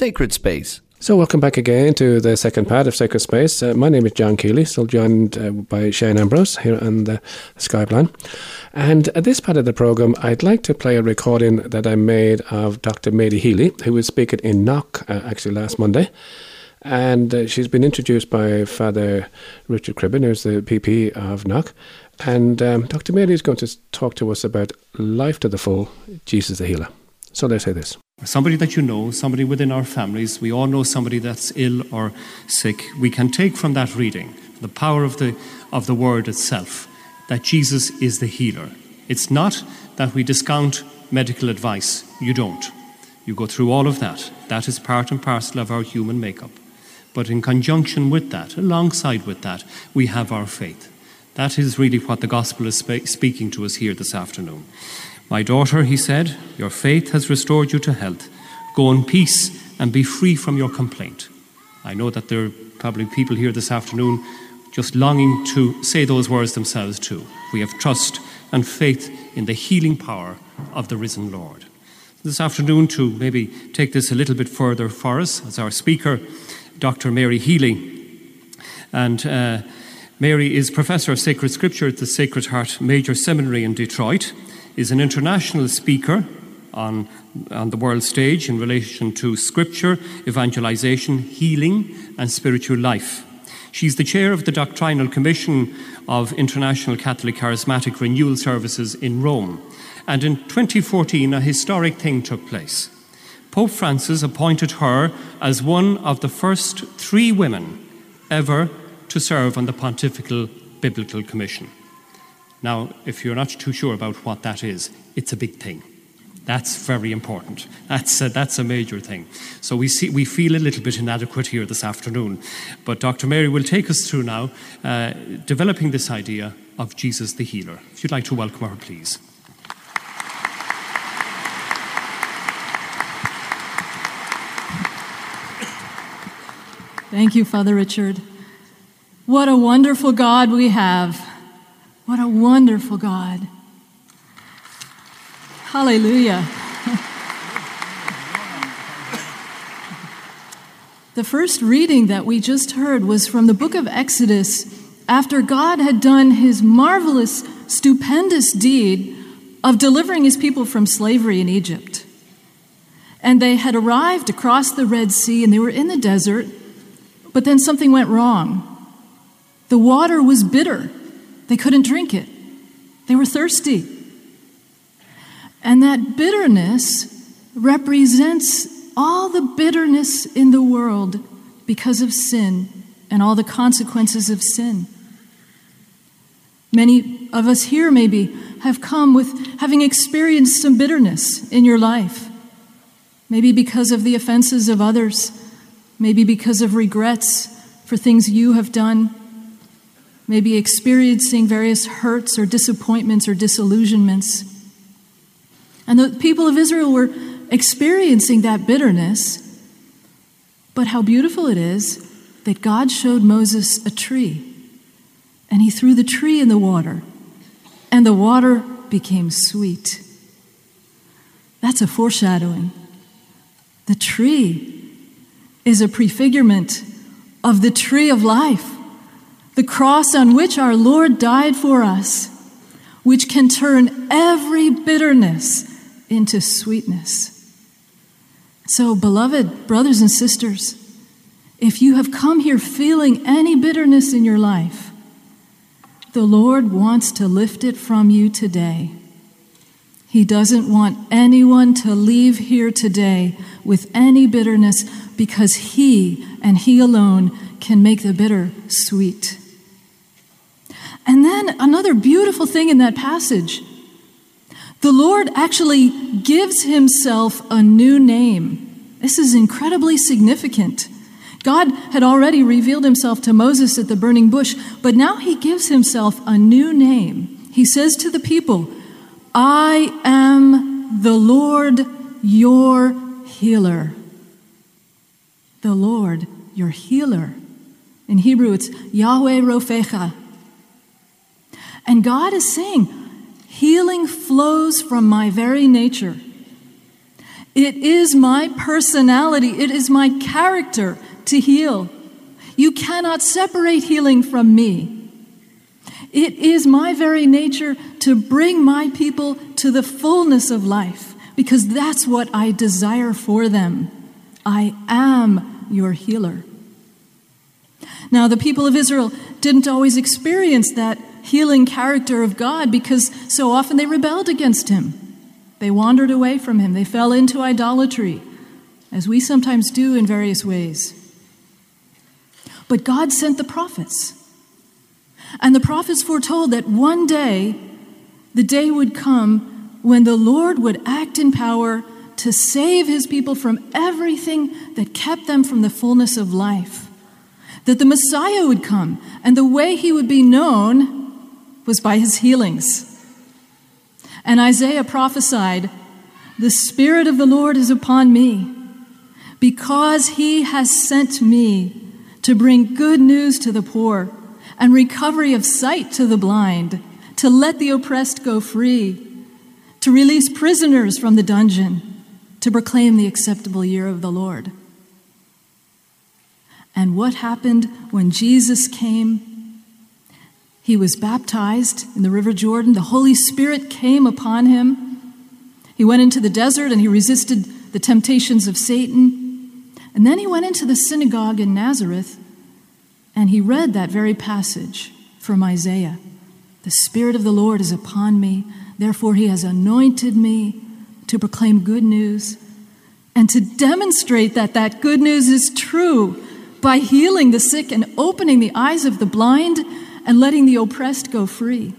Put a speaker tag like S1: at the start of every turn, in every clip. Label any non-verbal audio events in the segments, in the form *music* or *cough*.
S1: Sacred Space.
S2: So, welcome back again to the second part of Sacred Space. Uh, my name is John Keeley, still joined uh, by Shane Ambrose here on the Skype line. And at this part of the programme, I'd like to play a recording that I made of Dr. Mary Healy, who was speaking in Knock uh, actually last Monday. And uh, she's been introduced by Father Richard Cribben, who's the PP of Knock. And um, Dr. Mary is going to talk to us about life to the full, Jesus the Healer. So let's hear this.
S3: Somebody that you know, somebody within our families, we all know somebody that's ill or sick. We can take from that reading the power of the, of the word itself that Jesus is the healer. It's not that we discount medical advice. You don't. You go through all of that. That is part and parcel of our human makeup. But in conjunction with that, alongside with that, we have our faith. That is really what the gospel is spe- speaking to us here this afternoon. My daughter, he said, your faith has restored you to health. Go in peace and be free from your complaint. I know that there are probably people here this afternoon just longing to say those words themselves too. We have trust and faith in the healing power of the risen Lord. This afternoon, to maybe take this a little bit further for us, as our speaker, Dr. Mary Healy. And uh, Mary is Professor of Sacred Scripture at the Sacred Heart Major Seminary in Detroit is an international speaker on, on the world stage in relation to scripture, evangelization, healing, and spiritual life. She's the chair of the Doctrinal Commission of International Catholic Charismatic Renewal Services in Rome. And in 2014, a historic thing took place. Pope Francis appointed her as one of the first three women ever to serve on the Pontifical Biblical Commission. Now, if you're not too sure about what that is, it's a big thing. That's very important. That's a, that's a major thing. So we, see, we feel a little bit inadequate here this afternoon. But Dr. Mary will take us through now uh, developing this idea of Jesus the healer. If you'd like to welcome her, please.
S4: Thank you, Father Richard. What a wonderful God we have. What a wonderful God. Hallelujah. the first reading that we just heard was from the book of Exodus after God had done his marvelous, stupendous deed of delivering his people from slavery in Egypt. And they had arrived across the Red Sea and they were in the desert, but then something went wrong. The water was bitter. They couldn't drink it, they were thirsty. And that bitterness represents all the bitterness in the world because of sin and all the consequences of sin. Many of us here, maybe, have come with having experienced some bitterness in your life. Maybe because of the offenses of others, maybe because of regrets for things you have done maybe experiencing various hurts or disappointments or disillusionments. And the people of Israel were experiencing that bitterness. But how beautiful it is that God showed Moses a tree, and he threw the tree in the water, and the water became sweet. That's a foreshadowing. The tree is a prefigurement of the tree of life the cross on which our Lord died for us, which can turn every bitterness into sweetness. So, beloved brothers and sisters, if you have come here feeling any bitterness in your life, the Lord wants to lift it from you today. He doesn't want anyone to leave here today with any bitterness because He and He alone can make the bitter sweet. And then another beautiful thing in that passage the Lord actually gives himself a new name. This is incredibly significant. God had already revealed himself to Moses at the burning bush, but now he gives himself a new name. He says to the people, I am the Lord your healer. The Lord your healer. In Hebrew, it's Yahweh Rophecha. And God is saying, healing flows from my very nature. It is my personality, it is my character to heal. You cannot separate healing from me. It is my very nature to bring my people to the fullness of life because that's what I desire for them. I am your healer. Now, the people of Israel didn't always experience that healing character of God because so often they rebelled against Him. They wandered away from Him. They fell into idolatry, as we sometimes do in various ways. But God sent the prophets. And the prophets foretold that one day the day would come when the Lord would act in power to save his people from everything that kept them from the fullness of life. That the Messiah would come, and the way he would be known was by his healings. And Isaiah prophesied, The Spirit of the Lord is upon me, because he has sent me to bring good news to the poor and recovery of sight to the blind, to let the oppressed go free, to release prisoners from the dungeon to proclaim the acceptable year of the Lord. And what happened when Jesus came? He was baptized in the River Jordan. The Holy Spirit came upon him. He went into the desert and he resisted the temptations of Satan. And then he went into the synagogue in Nazareth and he read that very passage from Isaiah The Spirit of the Lord is upon me, therefore, he has anointed me to proclaim good news and to demonstrate that that good news is true by healing the sick and opening the eyes of the blind and letting the oppressed go free.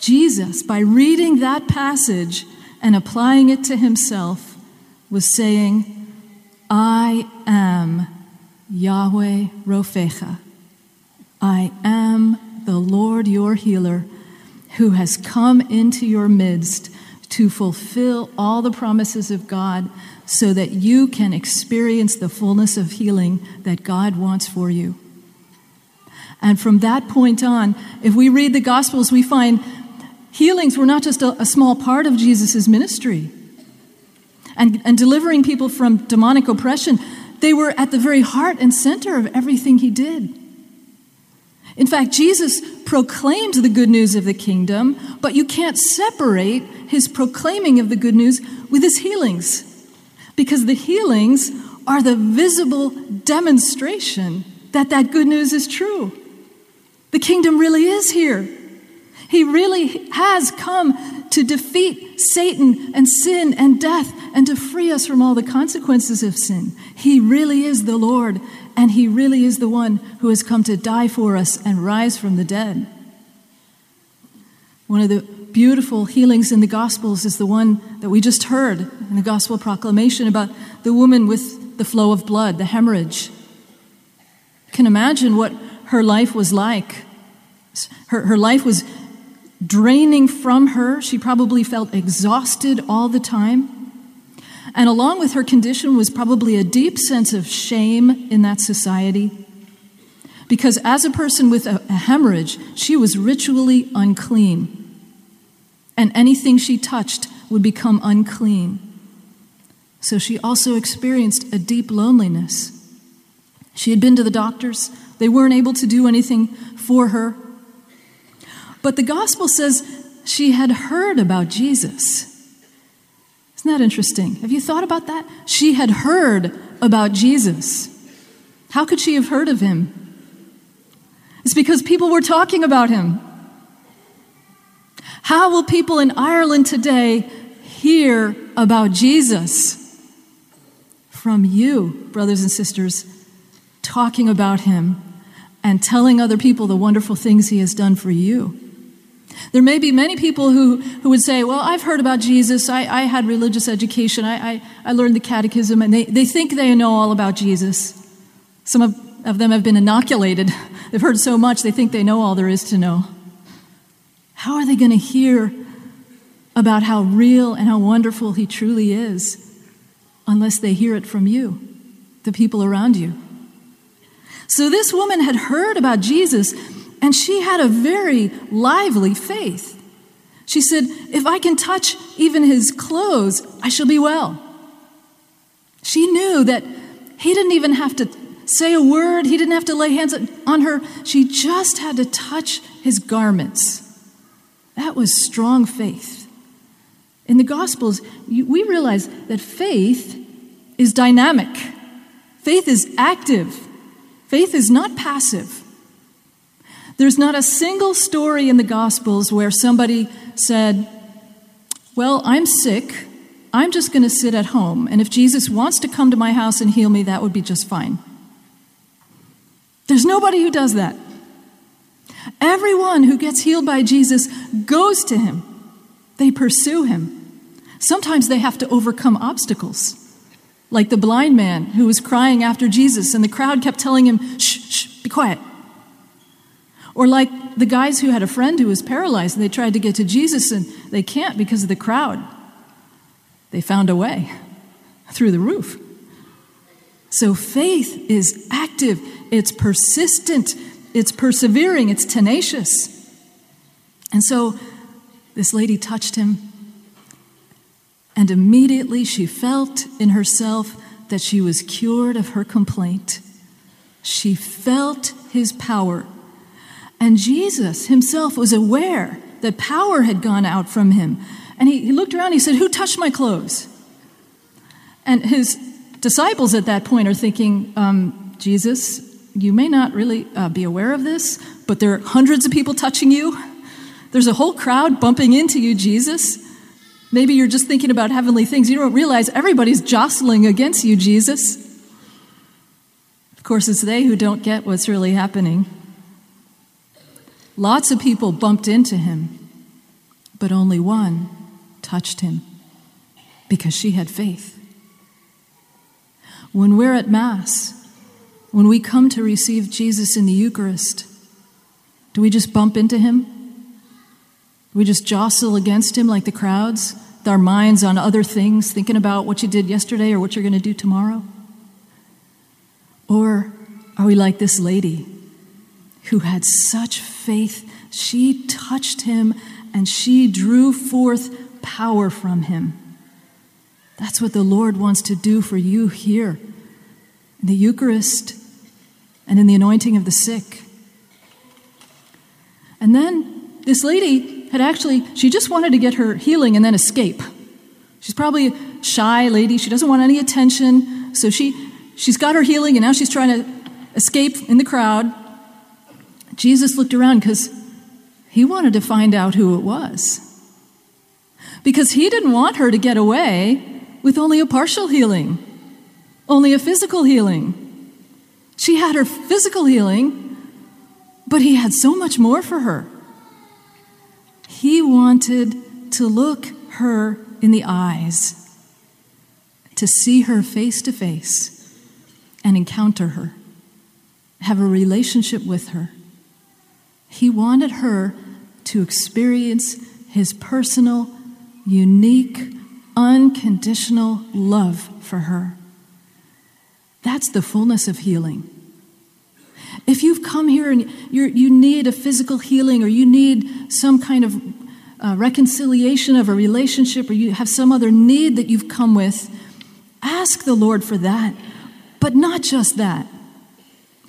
S4: Jesus, by reading that passage and applying it to himself, was saying, I am Yahweh Rophecha. I am the Lord your healer who has come into your midst to fulfill all the promises of God so that you can experience the fullness of healing that God wants for you. And from that point on, if we read the Gospels, we find healings were not just a, a small part of Jesus' ministry. And, and delivering people from demonic oppression, they were at the very heart and center of everything he did. In fact, Jesus proclaimed the good news of the kingdom, but you can't separate his proclaiming of the good news with his healings, because the healings are the visible demonstration that that good news is true. The kingdom really is here. He really has come to defeat Satan and sin and death and to free us from all the consequences of sin. He really is the Lord, and He really is the one who has come to die for us and rise from the dead. One of the beautiful healings in the Gospels is the one that we just heard in the Gospel proclamation about the woman with the flow of blood, the hemorrhage. You can imagine what her life was like. Her, her life was draining from her. She probably felt exhausted all the time. And along with her condition was probably a deep sense of shame in that society. Because as a person with a, a hemorrhage, she was ritually unclean. And anything she touched would become unclean. So she also experienced a deep loneliness. She had been to the doctors, they weren't able to do anything for her. But the gospel says she had heard about Jesus. Isn't that interesting? Have you thought about that? She had heard about Jesus. How could she have heard of him? It's because people were talking about him. How will people in Ireland today hear about Jesus? From you, brothers and sisters, talking about him and telling other people the wonderful things he has done for you. There may be many people who, who would say, Well, I've heard about Jesus. I, I had religious education. I, I, I learned the catechism. And they, they think they know all about Jesus. Some of, of them have been inoculated. *laughs* They've heard so much, they think they know all there is to know. How are they going to hear about how real and how wonderful He truly is unless they hear it from you, the people around you? So this woman had heard about Jesus and she had a very lively faith. She said, If I can touch even his clothes, I shall be well. She knew that he didn't even have to say a word, he didn't have to lay hands on her. She just had to touch his garments. That was strong faith. In the Gospels, we realize that faith is dynamic, faith is active, faith is not passive. There's not a single story in the Gospels where somebody said, Well, I'm sick. I'm just going to sit at home. And if Jesus wants to come to my house and heal me, that would be just fine. There's nobody who does that. Everyone who gets healed by Jesus goes to him, they pursue him. Sometimes they have to overcome obstacles, like the blind man who was crying after Jesus, and the crowd kept telling him, shh, shh, be quiet. Or like the guys who had a friend who was paralyzed and they tried to get to Jesus and they can't because of the crowd. They found a way *laughs* through the roof. So faith is active, it's persistent, it's persevering, it's tenacious. And so this lady touched him, and immediately she felt in herself that she was cured of her complaint. She felt his power. And Jesus himself was aware that power had gone out from him. And he, he looked around, he said, Who touched my clothes? And his disciples at that point are thinking, um, Jesus, you may not really uh, be aware of this, but there are hundreds of people touching you. There's a whole crowd bumping into you, Jesus. Maybe you're just thinking about heavenly things. You don't realize everybody's jostling against you, Jesus. Of course, it's they who don't get what's really happening. Lots of people bumped into him, but only one touched him because she had faith. When we're at Mass, when we come to receive Jesus in the Eucharist, do we just bump into him? We just jostle against him like the crowds, with our minds on other things, thinking about what you did yesterday or what you're going to do tomorrow? Or are we like this lady who had such faith? She touched him and she drew forth power from him. That's what the Lord wants to do for you here in the Eucharist and in the anointing of the sick. And then this lady had actually, she just wanted to get her healing and then escape. She's probably a shy lady. She doesn't want any attention. So she, she's got her healing and now she's trying to escape in the crowd. Jesus looked around because he wanted to find out who it was. Because he didn't want her to get away with only a partial healing, only a physical healing. She had her physical healing, but he had so much more for her. He wanted to look her in the eyes, to see her face to face and encounter her, have a relationship with her. He wanted her to experience his personal, unique, unconditional love for her. That's the fullness of healing. If you've come here and you need a physical healing or you need some kind of uh, reconciliation of a relationship or you have some other need that you've come with, ask the Lord for that. But not just that.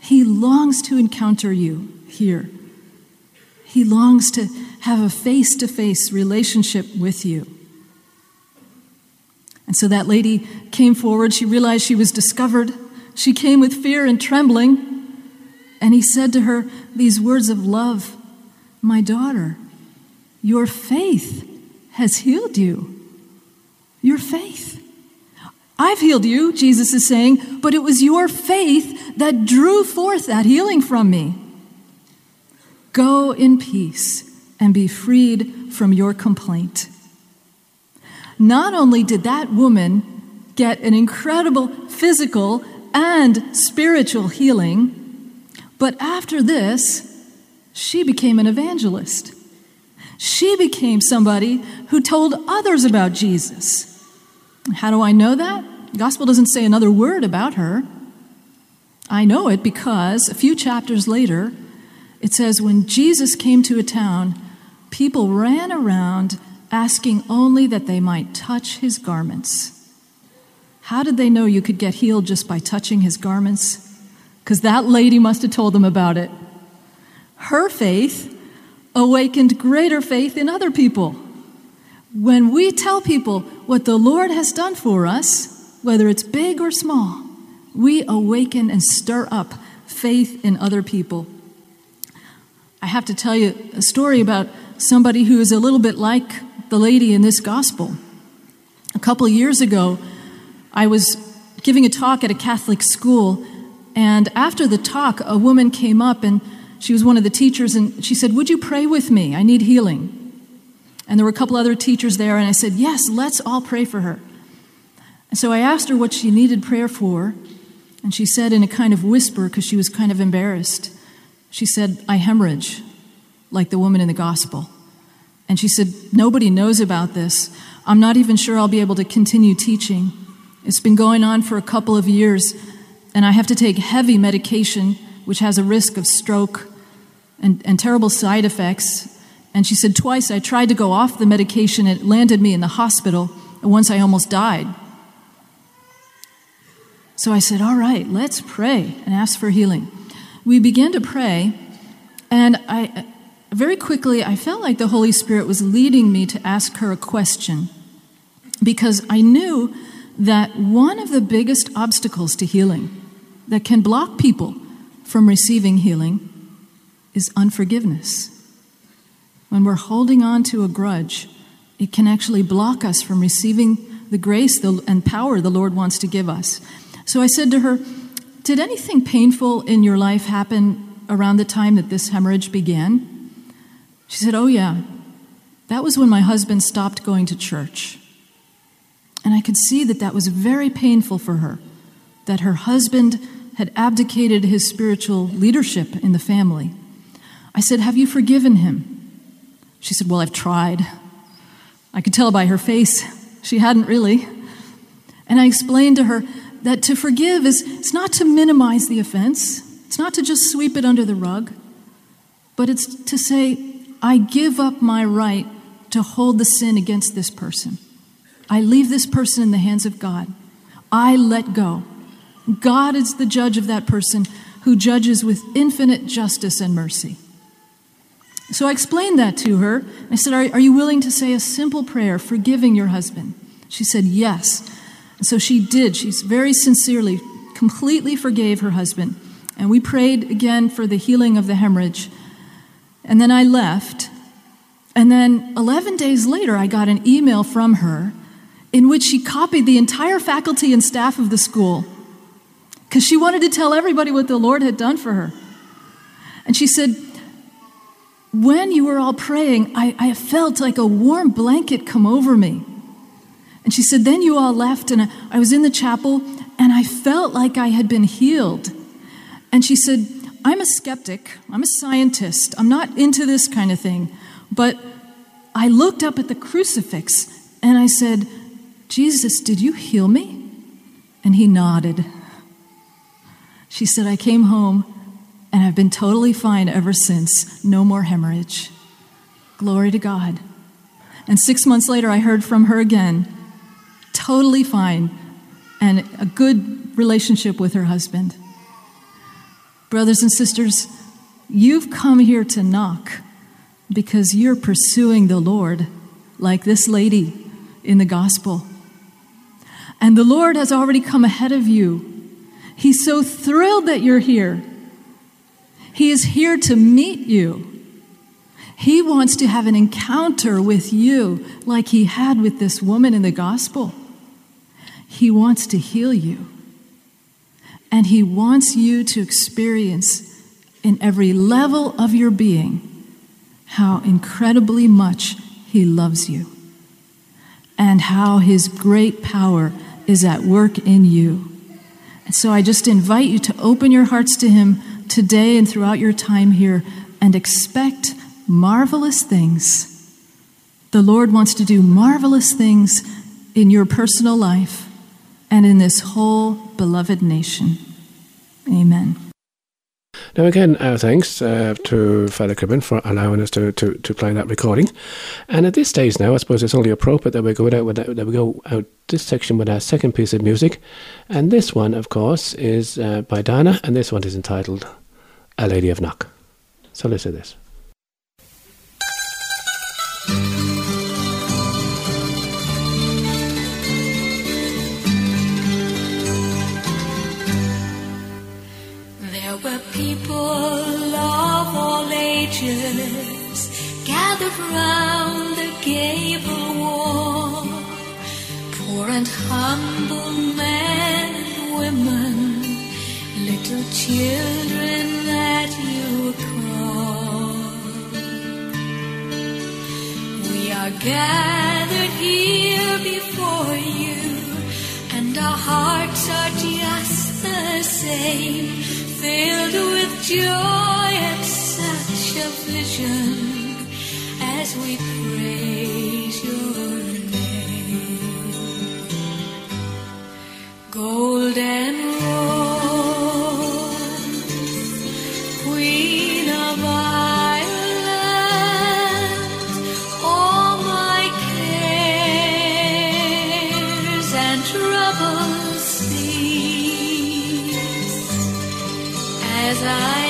S4: He longs to encounter you here. He longs to have a face to face relationship with you. And so that lady came forward. She realized she was discovered. She came with fear and trembling. And he said to her these words of love My daughter, your faith has healed you. Your faith. I've healed you, Jesus is saying, but it was your faith that drew forth that healing from me. Go in peace and be freed from your complaint. Not only did that woman get an incredible physical and spiritual healing, but after this, she became an evangelist. She became somebody who told others about Jesus. How do I know that? The gospel doesn't say another word about her. I know it because a few chapters later, it says, When Jesus came to a town, people ran around asking only that they might touch his garments. How did they know you could get healed just by touching his garments? Because that lady must have told them about it. Her faith awakened greater faith in other people. When we tell people what the Lord has done for us, whether it's big or small, we awaken and stir up faith in other people. I have to tell you a story about somebody who is a little bit like the lady in this gospel. A couple years ago, I was giving a talk at a Catholic school, and after the talk, a woman came up and she was one of the teachers, and she said, Would you pray with me? I need healing. And there were a couple other teachers there, and I said, Yes, let's all pray for her. And so I asked her what she needed prayer for, and she said in a kind of whisper, because she was kind of embarrassed, she said, I hemorrhage, like the woman in the gospel. And she said, Nobody knows about this. I'm not even sure I'll be able to continue teaching. It's been going on for a couple of years, and I have to take heavy medication, which has a risk of stroke and, and terrible side effects. And she said, Twice I tried to go off the medication, it landed me in the hospital, and once I almost died. So I said, All right, let's pray and ask for healing. We began to pray, and I very quickly I felt like the Holy Spirit was leading me to ask her a question because I knew that one of the biggest obstacles to healing that can block people from receiving healing is unforgiveness. When we're holding on to a grudge, it can actually block us from receiving the grace and power the Lord wants to give us. So I said to her, Did anything painful in your life happen around the time that this hemorrhage began? She said, Oh, yeah. That was when my husband stopped going to church. And I could see that that was very painful for her, that her husband had abdicated his spiritual leadership in the family. I said, Have you forgiven him? She said, Well, I've tried. I could tell by her face she hadn't really. And I explained to her that to forgive is it's not to minimize the offense, it's not to just sweep it under the rug, but it's to say, I give up my right to hold the sin against this person. I leave this person in the hands of God. I let go. God is the judge of that person who judges with infinite justice and mercy. So I explained that to her. I said, Are, are you willing to say a simple prayer forgiving your husband? She said, Yes. And so she did. She very sincerely, completely forgave her husband. And we prayed again for the healing of the hemorrhage. And then I left. And then 11 days later, I got an email from her in which she copied the entire faculty and staff of the school because she wanted to tell everybody what the Lord had done for her. And she said, When you were all praying, I, I felt like a warm blanket come over me. And she said, Then you all left, and I was in the chapel, and I felt like I had been healed. And she said, I'm a skeptic, I'm a scientist, I'm not into this kind of thing. But I looked up at the crucifix and I said, Jesus, did you heal me? And he nodded. She said, I came home and I've been totally fine ever since. No more hemorrhage. Glory to God. And six months later, I heard from her again totally fine, and a good relationship with her husband. Brothers and sisters, you've come here to Knock because you're pursuing the Lord like this lady in the gospel. And the Lord has already come ahead of you. He's so thrilled that you're here. He is here to meet you. He wants to have an encounter with you like he had with this woman in the gospel. He wants to heal you. And He wants you to experience in every level of your being how incredibly much He loves you and how His great power is at work in you. And so I just invite you to open your hearts to Him today and throughout your time here and expect marvelous things. The Lord wants to do marvelous things in your personal life and in this whole beloved nation. Amen.
S2: Now, again, our thanks uh, to Father Cribbin for allowing us to, to, to play that recording. And at this stage now, I suppose it's only appropriate that we go out with that, that we go out this section with our second piece of music. And this one, of course, is uh, by Dana, and this one is entitled Our Lady of Knock. So listen to this.
S1: Ages gathered round the gable wall, poor and humble men and women, little children that you call. We are gathered here before you, and our hearts are just the same filled with joy at such a as we praise your name. Golden rose, queen of Ireland, all my cares and troubles cease as I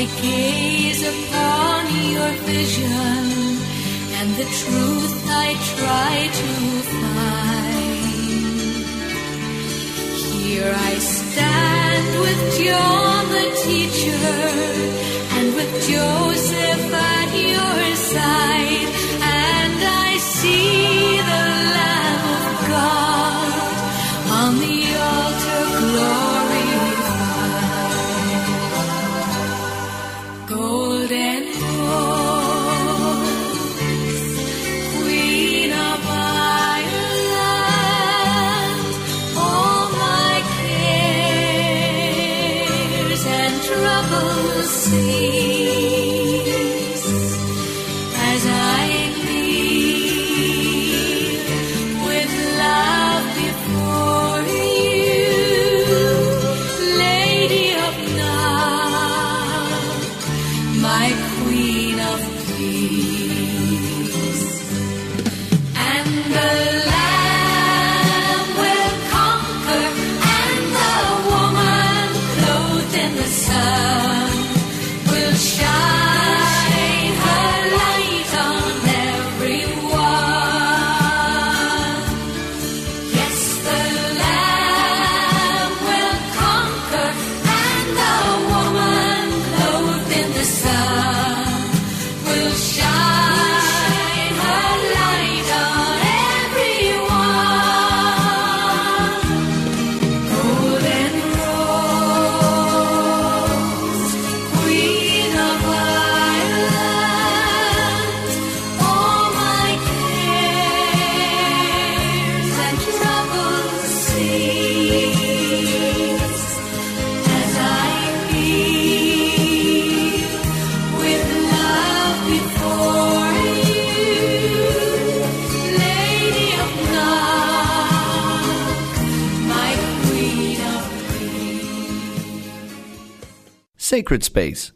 S1: gaze upon your vision and the truth I try to find. Here I stand with John the teacher and with Joseph at your side,
S5: Sacred Space